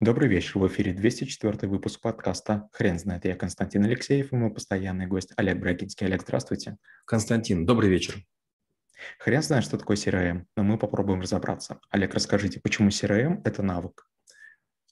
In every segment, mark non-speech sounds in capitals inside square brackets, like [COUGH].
Добрый вечер, в эфире 204 выпуск подкаста «Хрен знает». Я Константин Алексеев и мой постоянный гость Олег Брагинский. Олег, здравствуйте. Константин, добрый вечер. Хрен знает, что такое CRM, но мы попробуем разобраться. Олег, расскажите, почему CRM – это навык?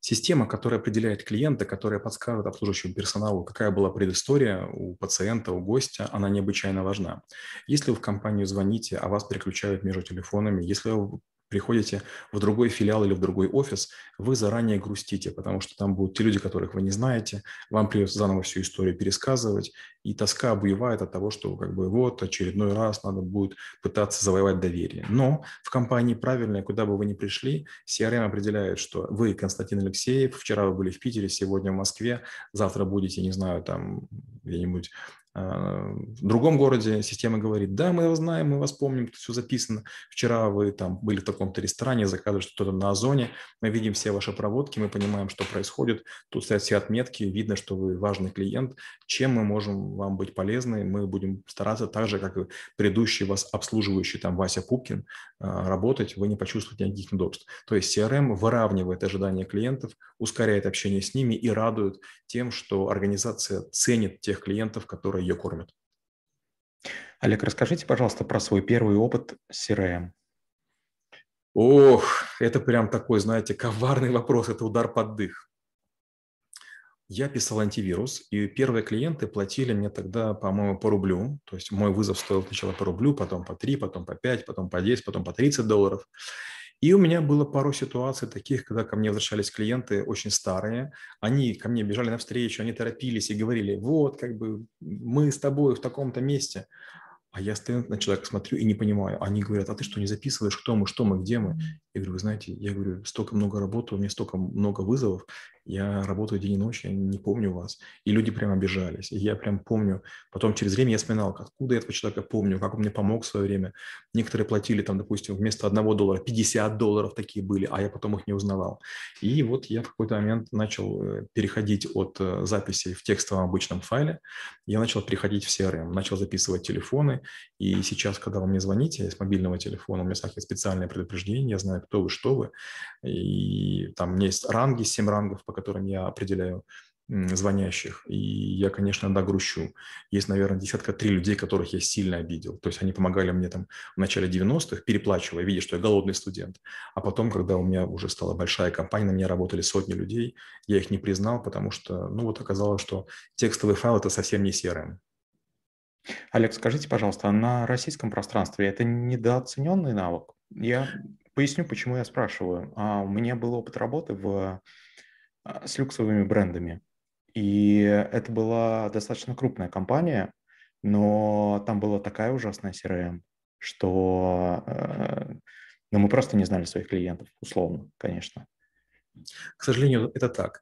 Система, которая определяет клиента, которая подскажет обслуживающему персоналу, какая была предыстория у пациента, у гостя, она необычайно важна. Если вы в компанию звоните, а вас переключают между телефонами, если вы приходите в другой филиал или в другой офис, вы заранее грустите, потому что там будут те люди, которых вы не знаете, вам придется заново всю историю пересказывать, и тоска обуевает от того, что как бы вот очередной раз надо будет пытаться завоевать доверие. Но в компании правильной, куда бы вы ни пришли, CRM определяет, что вы Константин Алексеев, вчера вы были в Питере, сегодня в Москве, завтра будете, не знаю, там где-нибудь в другом городе система говорит, да, мы знаем, мы вас помним, тут все записано. Вчера вы там были в таком-то ресторане, заказывали что-то на Озоне, мы видим все ваши проводки, мы понимаем, что происходит, тут стоят все отметки, видно, что вы важный клиент, чем мы можем вам быть полезны, мы будем стараться так же, как и предыдущий вас обслуживающий там Вася Пупкин, а, работать, вы не почувствуете никаких неудобств. То есть CRM выравнивает ожидания клиентов, ускоряет общение с ними и радует тем, что организация ценит тех клиентов, которые ее кормят. Олег, расскажите, пожалуйста, про свой первый опыт с CRM. Ох, это прям такой, знаете, коварный вопрос, это удар под дых. Я писал антивирус, и первые клиенты платили мне тогда, по-моему, по рублю. То есть мой вызов стоил сначала по рублю, потом по 3, потом по 5, потом по 10, потом по 30 долларов. И у меня было пару ситуаций таких, когда ко мне возвращались клиенты очень старые, они ко мне бежали навстречу, они торопились и говорили, вот, как бы мы с тобой в таком-то месте. А я стою на человека, смотрю и не понимаю. Они говорят, а ты что, не записываешь, кто мы, что мы, где мы? Я говорю, вы знаете, я говорю, столько много работы, у меня столько много вызовов, я работаю день и ночь, я не помню вас. И люди прям обижались. И я прям помню. Потом через время я вспоминал, откуда я этого человека помню, как он мне помог в свое время. Некоторые платили там, допустим, вместо одного доллара 50 долларов такие были, а я потом их не узнавал. И вот я в какой-то момент начал э, переходить от э, записи в текстовом обычном файле. Я начал переходить в CRM, начал записывать телефоны. И сейчас, когда вы мне звоните с мобильного телефона, у меня всякие специальные предупреждения, я знаю, кто вы, что вы. И там у меня есть ранги, 7 рангов, по которым я определяю звонящих. И я, конечно, да, грущу. Есть, наверное, десятка три людей, которых я сильно обидел. То есть они помогали мне там в начале 90-х, переплачивая, видя, что я голодный студент. А потом, когда у меня уже стала большая компания, на меня работали сотни людей, я их не признал, потому что, ну вот оказалось, что текстовый файл – это совсем не CRM. Олег, скажите, пожалуйста, а на российском пространстве это недооцененный навык? Я поясню, почему я спрашиваю. А у меня был опыт работы в а, с люксовыми брендами. И это была достаточно крупная компания, но там была такая ужасная CRM, что э, ну, мы просто не знали своих клиентов, условно, конечно. К сожалению, это так.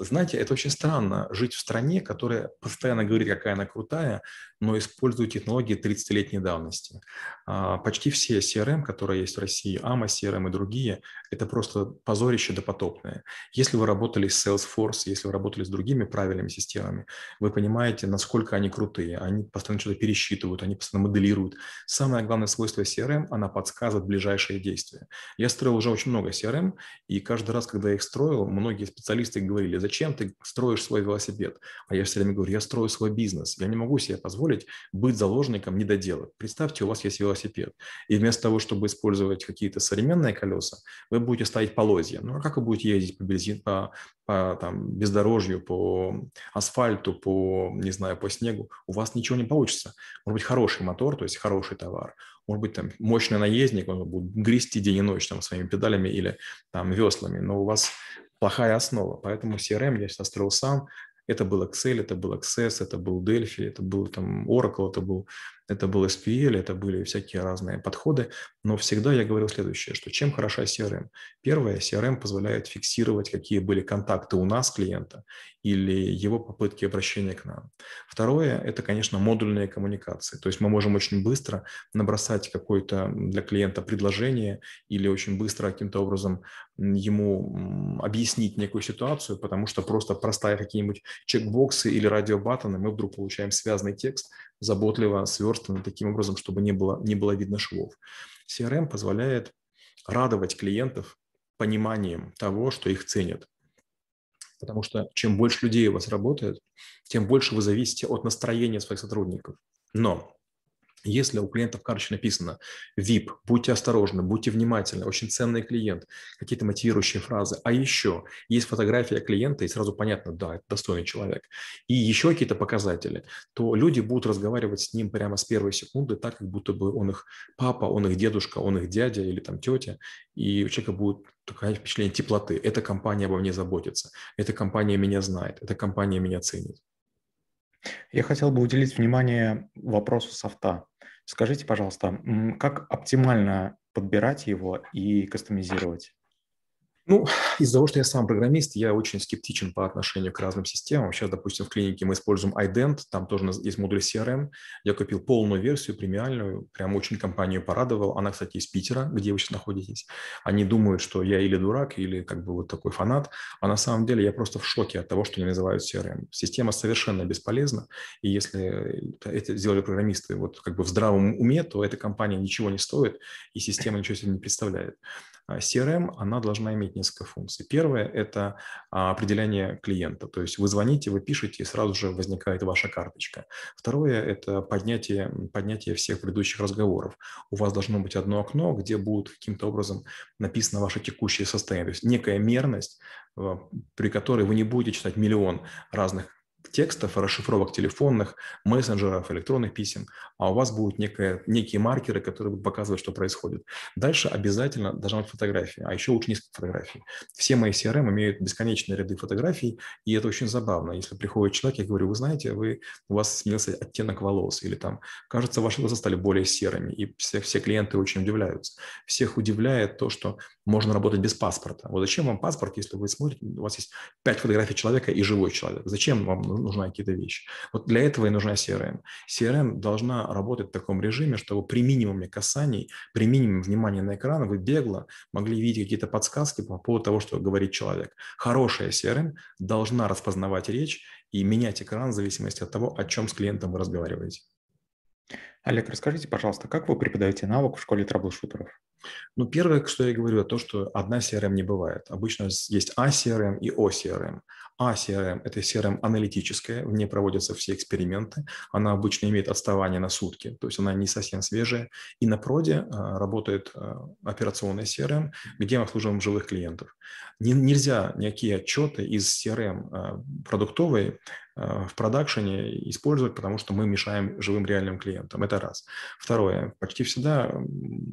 Знаете, это очень странно жить в стране, которая постоянно говорит, какая она крутая, но использует технологии 30-летней давности. А, почти все CRM, которые есть в России, AMA CRM и другие, это просто позорище допотопное. Если вы работали с Salesforce, если вы работали с другими правильными системами, вы понимаете, насколько они крутые. Они постоянно что-то пересчитывают, они постоянно моделируют. Самое главное свойство CRM – она подсказывает ближайшие действия. Я строил уже очень много CRM, и каждый раз, когда я их строил, многие специалисты говорили, зачем ты строишь свой велосипед? А я все время говорю, я строю свой бизнес. Я не могу себе позволить быть заложником недоделок. Представьте, у вас есть велосипед. И вместо того, чтобы использовать какие-то современные колеса, вы будете ставить полозья. Ну, а как вы будете ездить по, бензин, по, по там, бездорожью, по асфальту, по, не знаю, по снегу? У вас ничего не получится. Может быть, хороший мотор, то есть хороший товар может быть, там мощный наездник, он будет грести день и ночь там своими педалями или там веслами, но у вас плохая основа, поэтому CRM я сейчас строил сам, это был Excel, это был Access, это был Delphi, это был там Oracle, это был это был SPL, это были всякие разные подходы, но всегда я говорил следующее, что чем хороша CRM? Первое, CRM позволяет фиксировать, какие были контакты у нас клиента или его попытки обращения к нам. Второе, это, конечно, модульные коммуникации, то есть мы можем очень быстро набросать какое-то для клиента предложение или очень быстро каким-то образом ему объяснить некую ситуацию, потому что просто простая какие-нибудь чекбоксы или радиобаттоны, мы вдруг получаем связанный текст, заботливо сверстаны таким образом, чтобы не было, не было видно швов. CRM позволяет радовать клиентов пониманием того, что их ценят. Потому что чем больше людей у вас работает, тем больше вы зависите от настроения своих сотрудников. Но если у клиентов карточки написано VIP, будьте осторожны, будьте внимательны, очень ценный клиент, какие-то мотивирующие фразы, а еще есть фотография клиента, и сразу понятно, да, это достойный человек, и еще какие-то показатели, то люди будут разговаривать с ним прямо с первой секунды, так как будто бы он их папа, он их дедушка, он их дядя или там тетя, и у человека будет такое впечатление теплоты. Эта компания обо мне заботится, эта компания меня знает, эта компания меня ценит. Я хотел бы уделить внимание вопросу софта. Скажите, пожалуйста, как оптимально подбирать его и кастомизировать? Ну, [SIGHS] из-за того, что я сам программист, я очень скептичен по отношению к разным системам. Сейчас, допустим, в клинике мы используем iDent, там тоже есть модуль CRM. Я купил полную версию, премиальную, прям очень компанию порадовал. Она, кстати, из Питера, где вы сейчас находитесь. Они думают, что я или дурак, или как бы вот такой фанат, а на самом деле я просто в шоке от того, что они называют CRM. Система совершенно бесполезна, и если это сделали программисты вот как бы в здравом уме, то эта компания ничего не стоит, и система ничего себе не представляет. А CRM, она должна иметь несколько функций. Первое – это а, определение клиента, то есть вы звоните, вы пишете, и сразу же возникает ваша карточка. Второе – это поднятие, поднятие всех предыдущих разговоров. У вас должно быть одно окно, где будет каким-то образом написано ваше текущее состояние, то есть некая мерность, а, при которой вы не будете читать миллион разных текстов, расшифровок телефонных, мессенджеров, электронных писем, а у вас будут некое, некие маркеры, которые будут показывать, что происходит. Дальше обязательно должна быть фотография, а еще лучше несколько фотографий. Все мои CRM имеют бесконечные ряды фотографий, и это очень забавно. Если приходит человек, я говорю, вы знаете, вы, у вас сменился оттенок волос, или там, кажется, ваши глаза стали более серыми, и все, все клиенты очень удивляются. Всех удивляет то, что можно работать без паспорта. Вот зачем вам паспорт, если вы смотрите, у вас есть пять фотографий человека и живой человек? Зачем вам нужны какие-то вещи. Вот для этого и нужна CRM. CRM должна работать в таком режиме, чтобы при минимуме касаний, при минимуме внимания на экран вы бегло могли видеть какие-то подсказки по поводу того, что говорит человек. Хорошая CRM должна распознавать речь и менять экран в зависимости от того, о чем с клиентом вы разговариваете. Олег, расскажите, пожалуйста, как вы преподаете навык в школе трэблшутеров? Ну, первое, что я говорю, то, что одна CRM не бывает. Обычно есть ACRM и OCRM. ACRM – это CRM аналитическая, в ней проводятся все эксперименты. Она обычно имеет отставание на сутки, то есть она не совсем свежая. И на проде а, работает а, операционная CRM, где мы обслуживаем живых клиентов. нельзя никакие отчеты из CRM а, продуктовой в продакшене использовать, потому что мы мешаем живым реальным клиентам. Это раз. Второе. Почти всегда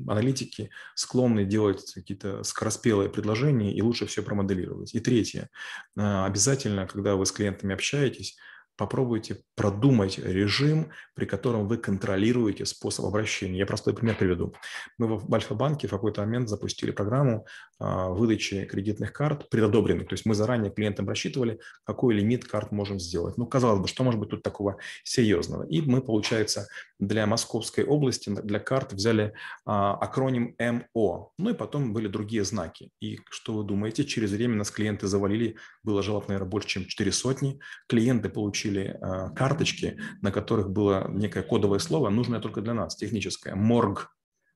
аналитики склонны делать какие-то скороспелые предложения и лучше все промоделировать. И третье. Обязательно, когда вы с клиентами общаетесь, попробуйте продумать режим, при котором вы контролируете способ обращения. Я простой пример приведу. Мы в Альфа-банке в какой-то момент запустили программу а, выдачи кредитных карт предодобренных. То есть мы заранее клиентам рассчитывали, какой лимит карт можем сделать. Ну, казалось бы, что может быть тут такого серьезного? И мы, получается, для Московской области, для карт взяли а, акроним МО. Ну и потом были другие знаки. И что вы думаете, через время нас клиенты завалили, было жалоб, наверное, больше, чем 4 сотни. Клиенты получили получили э, карточки, на которых было некое кодовое слово, нужное только для нас, техническое. Морг,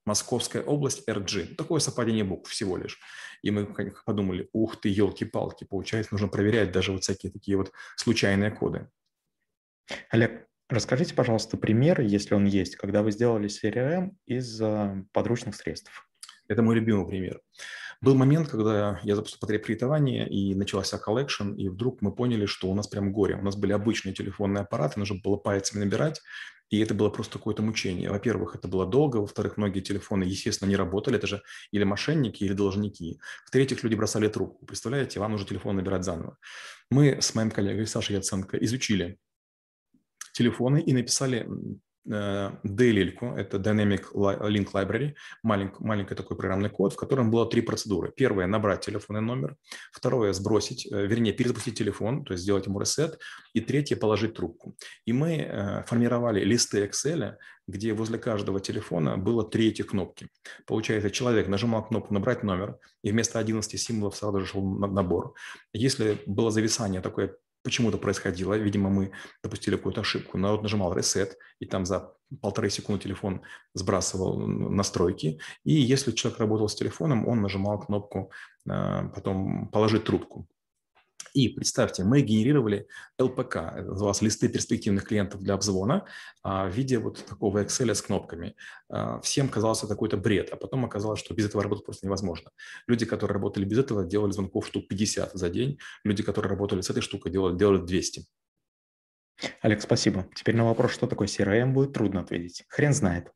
Московская область, РГ. Такое совпадение букв всего лишь. И мы подумали, ух ты, елки-палки, получается, нужно проверять даже вот всякие такие вот случайные коды. Олег, расскажите, пожалуйста, пример, если он есть, когда вы сделали CRM из э, подручных средств. Это мой любимый пример. Был момент, когда я запустил потребкредитование, и начался collection, и вдруг мы поняли, что у нас прям горе. У нас были обычные телефонные аппараты, нужно было пальцами набирать, и это было просто какое-то мучение. Во-первых, это было долго. Во-вторых, многие телефоны, естественно, не работали. Это же или мошенники, или должники. В-третьих, люди бросали трубку. Представляете, вам нужно телефон набирать заново. Мы с моим коллегой Сашей Яценко изучили телефоны и написали Э, это Dynamic Link Library, маленький, маленький такой программный код, в котором было три процедуры. Первое – набрать телефонный номер. Второе – сбросить, э, вернее, перезапустить телефон, то есть сделать ему ресет. И третье – положить трубку. И мы э, формировали листы Excel, где возле каждого телефона было три этих кнопки. Получается, человек нажимал кнопку «Набрать номер», и вместо 11 символов сразу же шел набор. Если было зависание такое почему-то происходило. Видимо, мы допустили какую-то ошибку. Народ нажимал reset, и там за полторы секунды телефон сбрасывал настройки. И если человек работал с телефоном, он нажимал кнопку а, потом «положить трубку». И представьте, мы генерировали ЛПК, это называлось листы перспективных клиентов для обзвона, а, в виде вот такого Excel с кнопками. А, всем казалось это какой-то бред, а потом оказалось, что без этого работать просто невозможно. Люди, которые работали без этого, делали звонков штук 50 за день. Люди, которые работали с этой штукой, делали, делали 200. Олег, спасибо. Теперь на вопрос, что такое CRM, будет трудно ответить. Хрен знает.